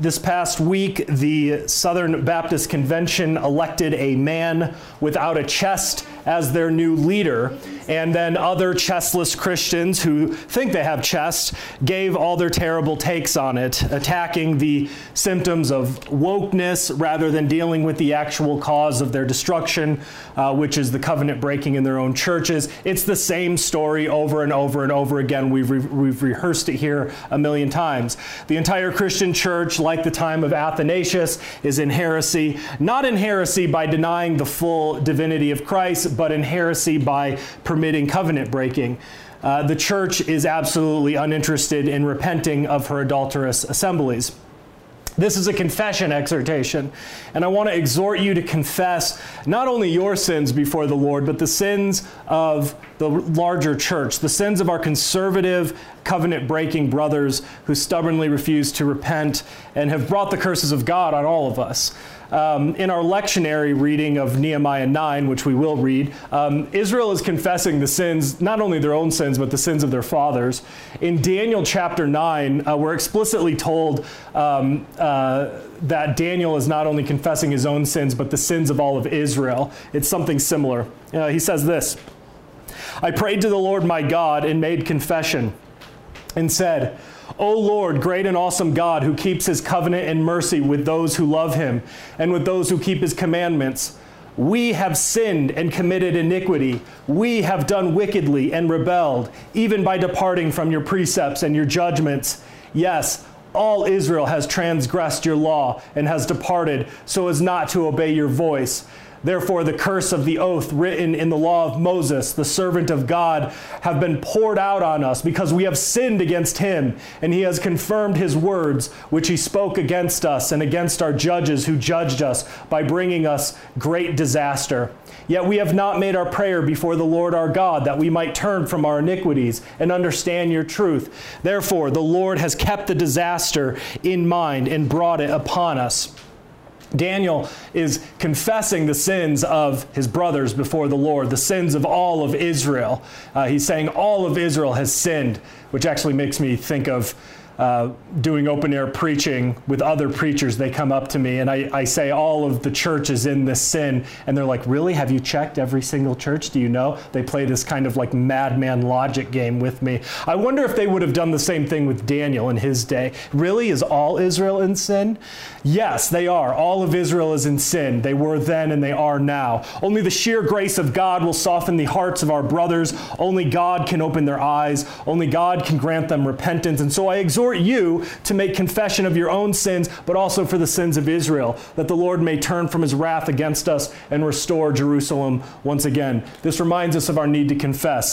this past week, the Southern Baptist Convention elected a man without a chest as their new leader. And then other chestless Christians who think they have chests gave all their terrible takes on it, attacking the symptoms of wokeness rather than dealing with the actual cause of their destruction, uh, which is the covenant breaking in their own churches. It's the same story over and over and over again. We've, re- we've rehearsed it here a million times. The entire Christian church, like the time of Athanasius, is in heresy, not in heresy by denying the full divinity of Christ, but in heresy by permitting covenant breaking. Uh, the church is absolutely uninterested in repenting of her adulterous assemblies. This is a confession exhortation, and I want to exhort you to confess not only your sins before the Lord, but the sins of the larger church, the sins of our conservative, covenant breaking brothers who stubbornly refuse to repent and have brought the curses of God on all of us. Um, in our lectionary reading of Nehemiah 9, which we will read, um, Israel is confessing the sins, not only their own sins, but the sins of their fathers. In Daniel chapter 9, uh, we're explicitly told um, uh, that Daniel is not only confessing his own sins, but the sins of all of Israel. It's something similar. Uh, he says this I prayed to the Lord my God and made confession and said, O Lord, great and awesome God, who keeps his covenant and mercy with those who love him and with those who keep his commandments. We have sinned and committed iniquity. We have done wickedly and rebelled, even by departing from your precepts and your judgments. Yes, all Israel has transgressed your law and has departed so as not to obey your voice. Therefore, the curse of the oath written in the law of Moses, the servant of God, have been poured out on us because we have sinned against him, and he has confirmed his words, which he spoke against us and against our judges who judged us by bringing us great disaster. Yet we have not made our prayer before the Lord our God that we might turn from our iniquities and understand your truth. Therefore, the Lord has kept the disaster in mind and brought it upon us. Daniel is confessing the sins of his brothers before the Lord, the sins of all of Israel. Uh, he's saying all of Israel has sinned, which actually makes me think of uh, doing open air preaching with other preachers, they come up to me and I, I, say all of the church is in this sin. And they're like, Really? Have you checked every single church? Do you know? They play this kind of like madman logic game with me. I wonder if they would have done the same thing with Daniel in his day. Really? Is all Israel in sin? Yes, they are. All of Israel is in sin. They were then and they are now. Only the sheer grace of God will soften the hearts of our brothers. Only God can open their eyes. Only God can grant them repentance. And so I exhort exhort you to make confession of your own sins, but also for the sins of Israel, that the Lord may turn from his wrath against us and restore Jerusalem once again. This reminds us of our need to confess.